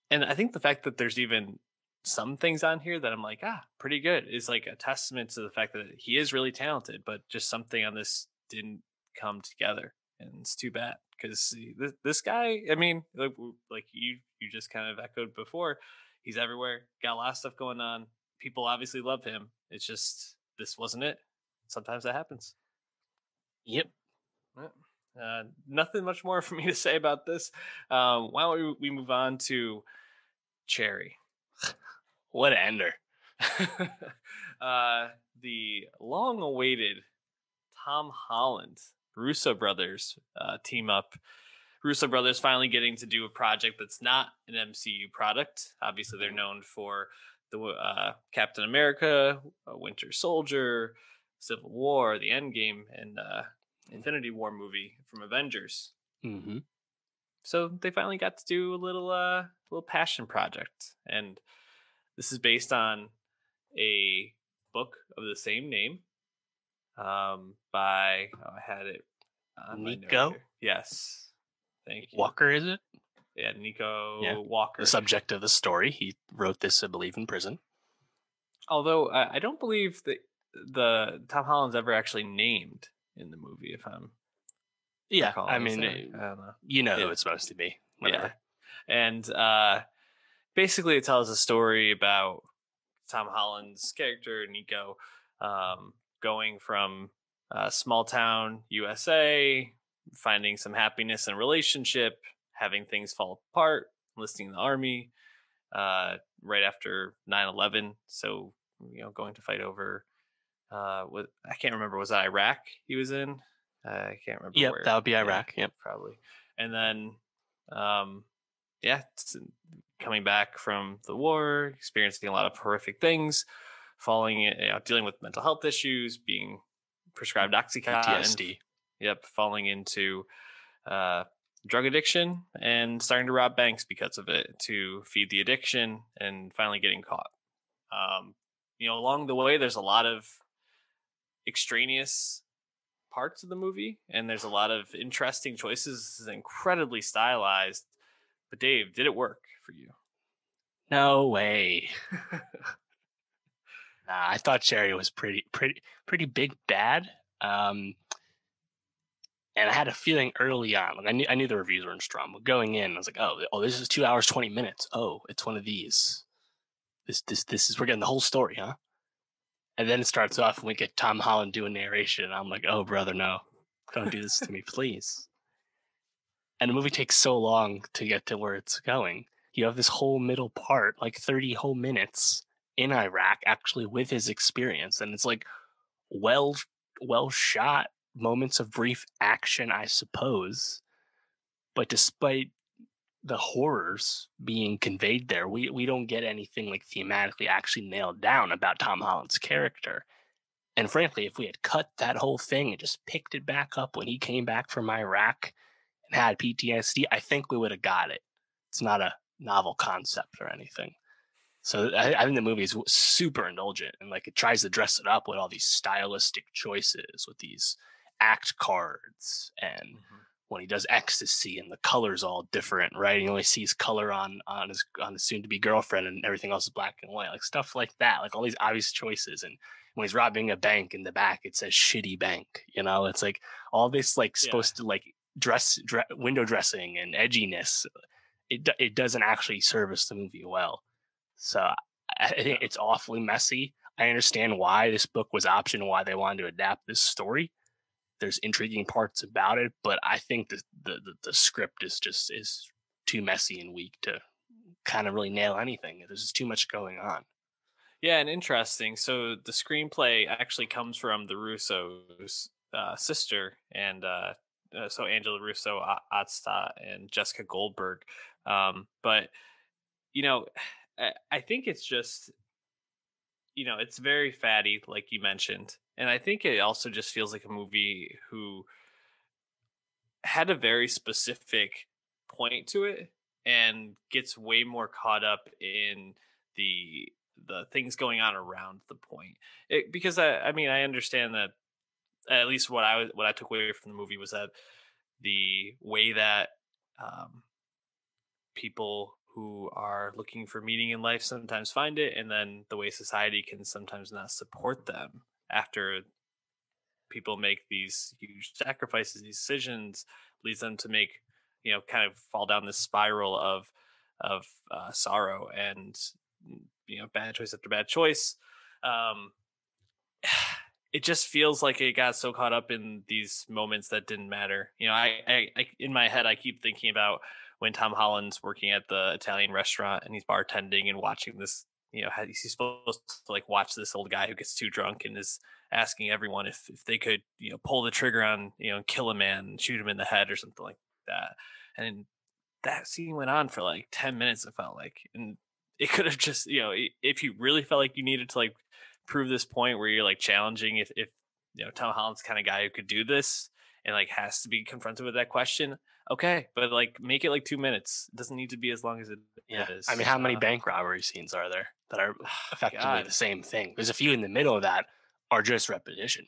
and I think the fact that there's even some things on here that I'm like, ah, pretty good is like a testament to the fact that he is really talented, but just something on this didn't come together. And it's too bad because this, this guy, I mean, like, like you, you just kind of echoed before, he's everywhere, got a lot of stuff going on. People obviously love him. It's just, this wasn't it. Sometimes that happens. Yep. Uh, nothing much more for me to say about this. Um, why don't we, we move on to Cherry? What an ender. uh, the long awaited Tom Holland Russo brothers uh, team up. Russo brothers finally getting to do a project that's not an MCU product. Obviously, they're known for the uh, Captain America, uh, Winter Soldier, Civil War, the Endgame, and uh, Infinity War movie from Avengers. Mm-hmm. So they finally got to do a little uh little passion project. And this is based on a book of the same name. Um by oh, I had it Nico? Yes. Thank you. Walker, is it? Yeah, Nico Yeah, Walker. The subject of the story. He wrote this, I believe, in prison. Although I, I don't believe that the Tom Holland's ever actually named in the movie if I'm Yeah. I mean, uh, I don't know. you know who it's supposed to be. Whatever. Yeah. And uh, basically, it tells a story about Tom Holland's character, Nico, um, going from uh, small town USA, finding some happiness in relationship, having things fall apart, enlisting in the army uh, right after 9 11. So, you know, going to fight over uh, what I can't remember. Was that Iraq he was in? I can't remember. Yep, where. that would be Yeah, Iraq. Yep. probably. And then, um, yeah, coming back from the war, experiencing a lot of horrific things, falling, you know, dealing with mental health issues, being prescribed oxycontin, PTSD. Yep, falling into uh, drug addiction and starting to rob banks because of it to feed the addiction and finally getting caught. Um, you know, along the way, there's a lot of extraneous parts of the movie, and there's a lot of interesting choices. This is incredibly stylized. But Dave, did it work for you? No way. Nah, I thought Cherry was pretty, pretty, pretty big bad. Um, and I had a feeling early on, like I knew, I knew the reviews weren't strong. But going in, I was like, oh, oh, this is two hours twenty minutes. Oh, it's one of these. This, this, this is we're getting the whole story, huh? And then it starts off, and we get Tom Holland doing narration. And I'm like, oh, brother, no, don't do this to me, please. And the movie takes so long to get to where it's going. You have this whole middle part, like 30 whole minutes in Iraq, actually with his experience, and it's like well, well shot moments of brief action, I suppose. But despite the horrors being conveyed there, we we don't get anything like thematically actually nailed down about Tom Holland's character. And frankly, if we had cut that whole thing and just picked it back up when he came back from Iraq had PTSD, I think we would have got it. It's not a novel concept or anything. So I, I think the movie is super indulgent and like it tries to dress it up with all these stylistic choices, with these act cards, and mm-hmm. when he does ecstasy and the colors all different, right? He only sees color on on his on his soon to be girlfriend, and everything else is black and white, like stuff like that, like all these obvious choices. And when he's robbing a bank in the back, it says "shitty bank." You know, it's like all this like Yeah. supposed to like dress, dre- window dressing and edginess. It it doesn't actually service the movie well. So I, I think it's awfully messy. I understand why this book was optioned, why they wanted to adapt this story. There's intriguing parts about it, but I think the the, the, the script is just is too messy and weak to kind of really nail anything. There's just too much going on. Yeah, and interesting. So the screenplay actually comes from the Russo's uh, sister, and uh, uh, so Angela Russo, Otstot, and Jessica Goldberg. Um, but you know, I, I think it's just, you know, it's very fatty, like you mentioned, and I think it also just feels like a movie who had a very specific point to it and gets way more caught up in the the things going on around the point it, because I, I mean i understand that at least what i what i took away from the movie was that the way that um, people who are looking for meaning in life sometimes find it and then the way society can sometimes not support them after people make these huge sacrifices these decisions leads them to make you know kind of fall down this spiral of of uh, sorrow and you know bad choice after bad choice. Um it just feels like it got so caught up in these moments that didn't matter you know I, I i in my head i keep thinking about when tom holland's working at the italian restaurant and he's bartending and watching this you know he's supposed to like watch this old guy who gets too drunk and is asking everyone if, if they could you know pull the trigger on you know kill a man shoot him in the head or something like that. And that scene went on for like 10 minutes it felt like and it could have just you know if you really felt like you needed to like prove this point where you're like challenging if if you know tom holland's kind of guy who could do this and like has to be confronted with that question okay but like make it like two minutes it doesn't need to be as long as it, Yeah. is I mean, how many Uh, bank robbery scenes are there that are effectively God. the same thing? There's a few in the middle of that are just repetition.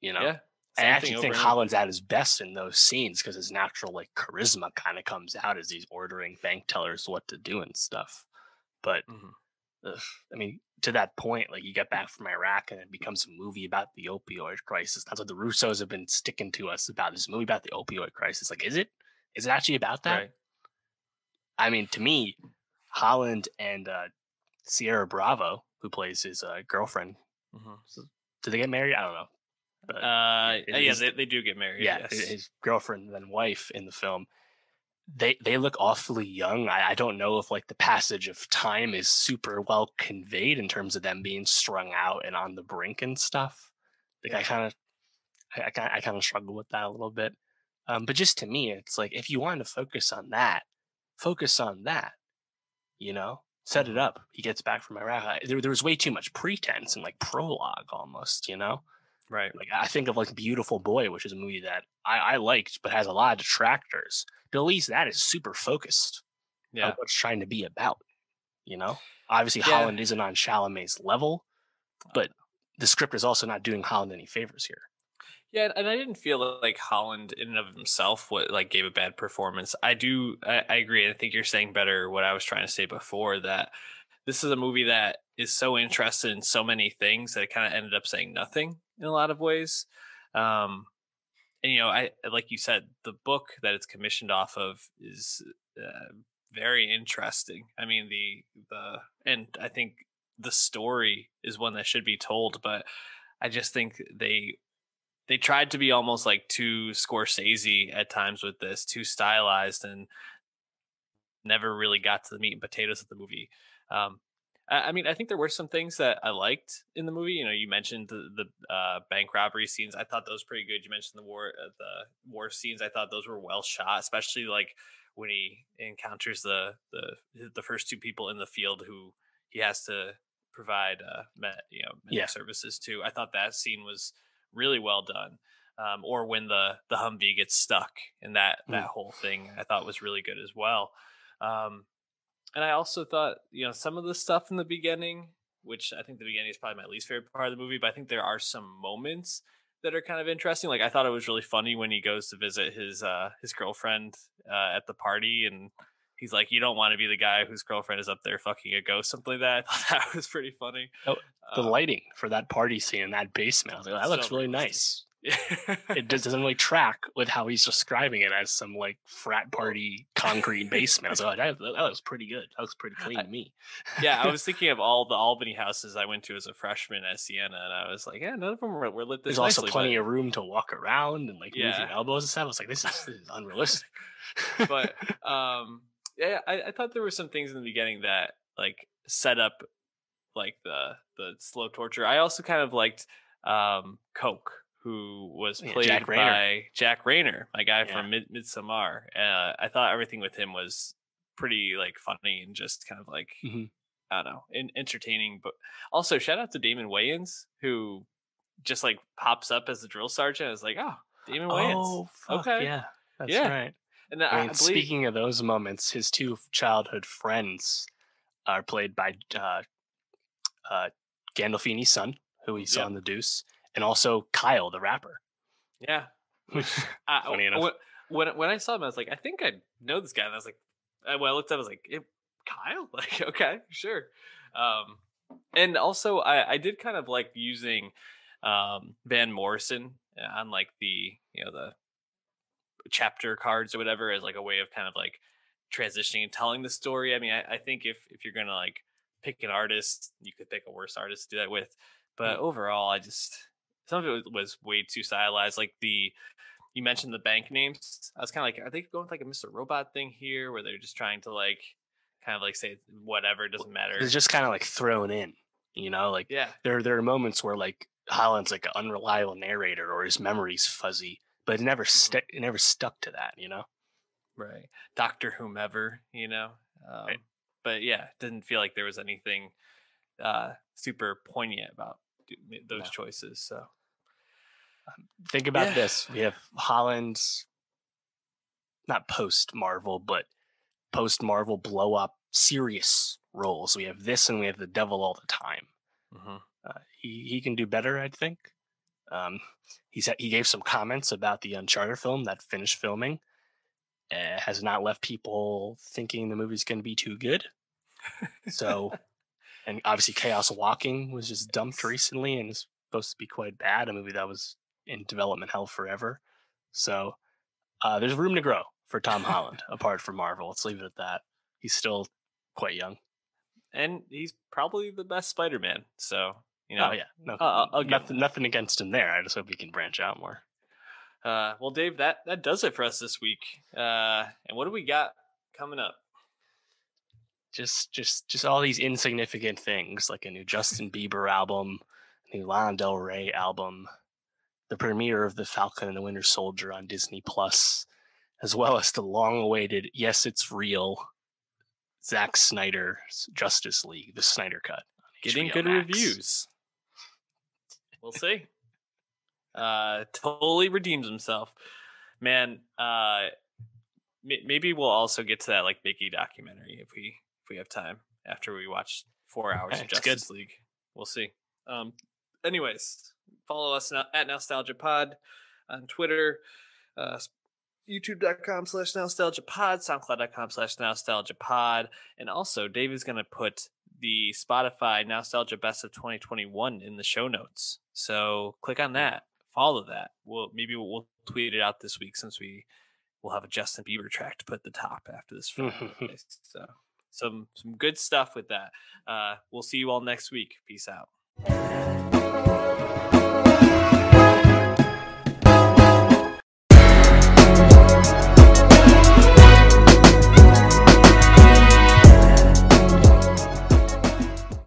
You know, yeah I actually think. Holland's at his best in those scenes because his natural like charisma kind of comes out as he's ordering bank tellers what to do and stuff. But Mhm. Ugh, I mean, to that point, like you get back from Iraq and it becomes a movie about the opioid crisis. That's what the Russos have been sticking to us about this movie about the opioid crisis. Like, is it? Is it actually about that? right I mean, to me, Holland and uh, Ciara Bravo, who plays his uh, girlfriend, Mhm. did they get married? I don't know. But uh yeah they, they do get married yeah, yes. his- his girlfriend and then wife in the film. They they look awfully young. I, I don't know if like the passage of time is super well conveyed in terms of them being strung out and on the brink and stuff. Like I kind of I, I, I kind of struggle with that a little bit. Um, but just to me, it's like if you want to focus on that, focus on that. You know, set it up. He gets back from Iraq. There, there was way too much pretense and like prologue almost. You know, right? Like I think of like Beautiful Boy, which is a movie that I, I liked, but has a lot of detractors. But at least that is super focused. Yeah, on what's trying to be about. You know, obviously Yeah. Holland isn't on Chalamet's level, uh but the script is also not doing Holland any favors here. Yeah, and I didn't feel like Holland in and of himself what like gave a bad performance. I do I, I agree. I think you're saying better what I was trying to say before that this is a movie that is so interested in so many things that it kind of ended up saying nothing in a lot of ways. Um and you know, I like you said, the book that it's commissioned off of is uh, very interesting. I mean, the the and I think the story is one that should be told, but I just think they they tried to be almost like too Scorsese at times with this, too stylized, and never really got to the meat and potatoes of the movie. Um, I, mean, I think there were some things that I liked in the movie. You know, you mentioned the the uh, bank robbery scenes. I thought those were pretty good. You mentioned the war uh, the war scenes. I thought those were well shot, especially like when he encounters the the the first two people in the field who he has to provide uh, met, you know Yeah. services to. I thought that scene was really well done. Um, or when the the Humvee gets stuck and that that Mm. whole thing I thought was really good as well. Um, and I also thought you know some of the stuff in the beginning, which I think the beginning is probably my least favorite part of the movie, but I think there are some moments that are kind of interesting. Like I thought it was really funny when he goes to visit his uh, his girlfriend uh, at the party and. He's like, you don't want to be the guy whose girlfriend is up there fucking a ghost, something like that. I thought that was pretty funny. Oh, The Um, lighting for that party scene in that basement, I was like, that looks So really realistic. nice. It doesn't really track with how he's describing it as some like frat party concrete basement. I was like, oh, that, that looks pretty good. That looks pretty clean to me. yeah, I was thinking of all the Albany houses I went to as a freshman at Siena, and I was like, yeah, none of them were, were lit this There's also plenty but, of room to walk around and like move your elbows and stuff. I was like, this is, this is unrealistic. but um, yeah, I, I thought there were some things in the beginning that like set up like the the slow torture. I also kind of liked um Coke, who was Yeah, played Jack by Jack Reynor, my guy Yeah. from Mid Midsommar. Uh, I thought everything with him was pretty like funny and just kind of like Mhm. I don't know, in, entertaining. But also shout out to Damon Wayans, who just like pops up as the drill sergeant. I was like, oh, Damon Wayans. Oh, fuck, Okay. yeah. That's Yeah. right. And I, mean, I believe, speaking of those moments, his two childhood friends are played by uh, uh, Gandolfini's son, who we saw Yep. in The Deuce, and also Kyle, the rapper. yeah, I, Funny enough. When, when I saw him, I was like, I think I know this guy. And I was like, when I looked up, I was like, "Eh, Kyle, like, okay, sure. Um, and also, I I did kind of like using um Van Morrison on like the you know the chapter cards or whatever as like a way of kind of like transitioning and telling the story. I mean, I, I think if if you're gonna like pick an artist, you could pick a worse artist to do that with. But overall, I just some of it was, was way too stylized. Like the you mentioned the bank names. I was kind of like, are they going with like a Mr. Robot thing here, where they're just trying to like kind of like say whatever, it doesn't matter. It's just kind of like thrown in, you know, like yeah, there there are moments where like Holland's like an unreliable narrator or his memory's fuzzy, but it never st- it never stuck to that, you know. right. Doctor whomever, you know. Um, But yeah, didn't feel like there was anything uh super poignant about those No. choices. So Think about Yeah. this: we have Holland's not post Marvel, but post Marvel blow up serious roles. We have this, and we have the Devil all the time. mhm. Uh, he he can do better, I think. Um, he said he gave some comments about the Uncharted film that finished filming. Uh, has not left people thinking the movie's going to be too good. So, and obviously, Chaos Walking was just dumped recently and is supposed to be quite bad. A movie that was in development hell forever. So, uh, there's room to grow for Tom Holland apart from Marvel. Let's leave it at that. He's still quite young. and he's probably the best Spider-Man. So you know, oh yeah, no, I'll- I'll nothing, nothing against him there. I just hope he can branch out more. Uh, well, Dave, that that does it for us this week. Uh, and what do we got coming up? Just, just, just all these insignificant things, like a new Justin Bieber album, a new Lana Del Rey album, the premiere of The Falcon and the Winter Soldier on Disney Plus, as well as the long-awaited "Yes, It's Real" Zack Snyder's Justice League, the Snyder Cut. Getting HBO good Max. reviews. We'll see. Uh, totally redeems himself, man. Uh, m- maybe we'll also get to that like Mickey documentary if we if we have time after we watch four hours of it's good. Justice League. We'll see. Um, anyways, follow us at Nostalgia Pod on Twitter. Uh, youtube.com slash nostalgia pod soundcloud.com slash nostalgia pod and also dave is going to put the spotify nostalgia best of 2021 in the show notes. So click on that. Follow that. We'll maybe we'll, we'll tweet it out this week since we will have a justin bieber track to put the top after this so some some good stuff with that. Uh we'll see you all next week. Peace out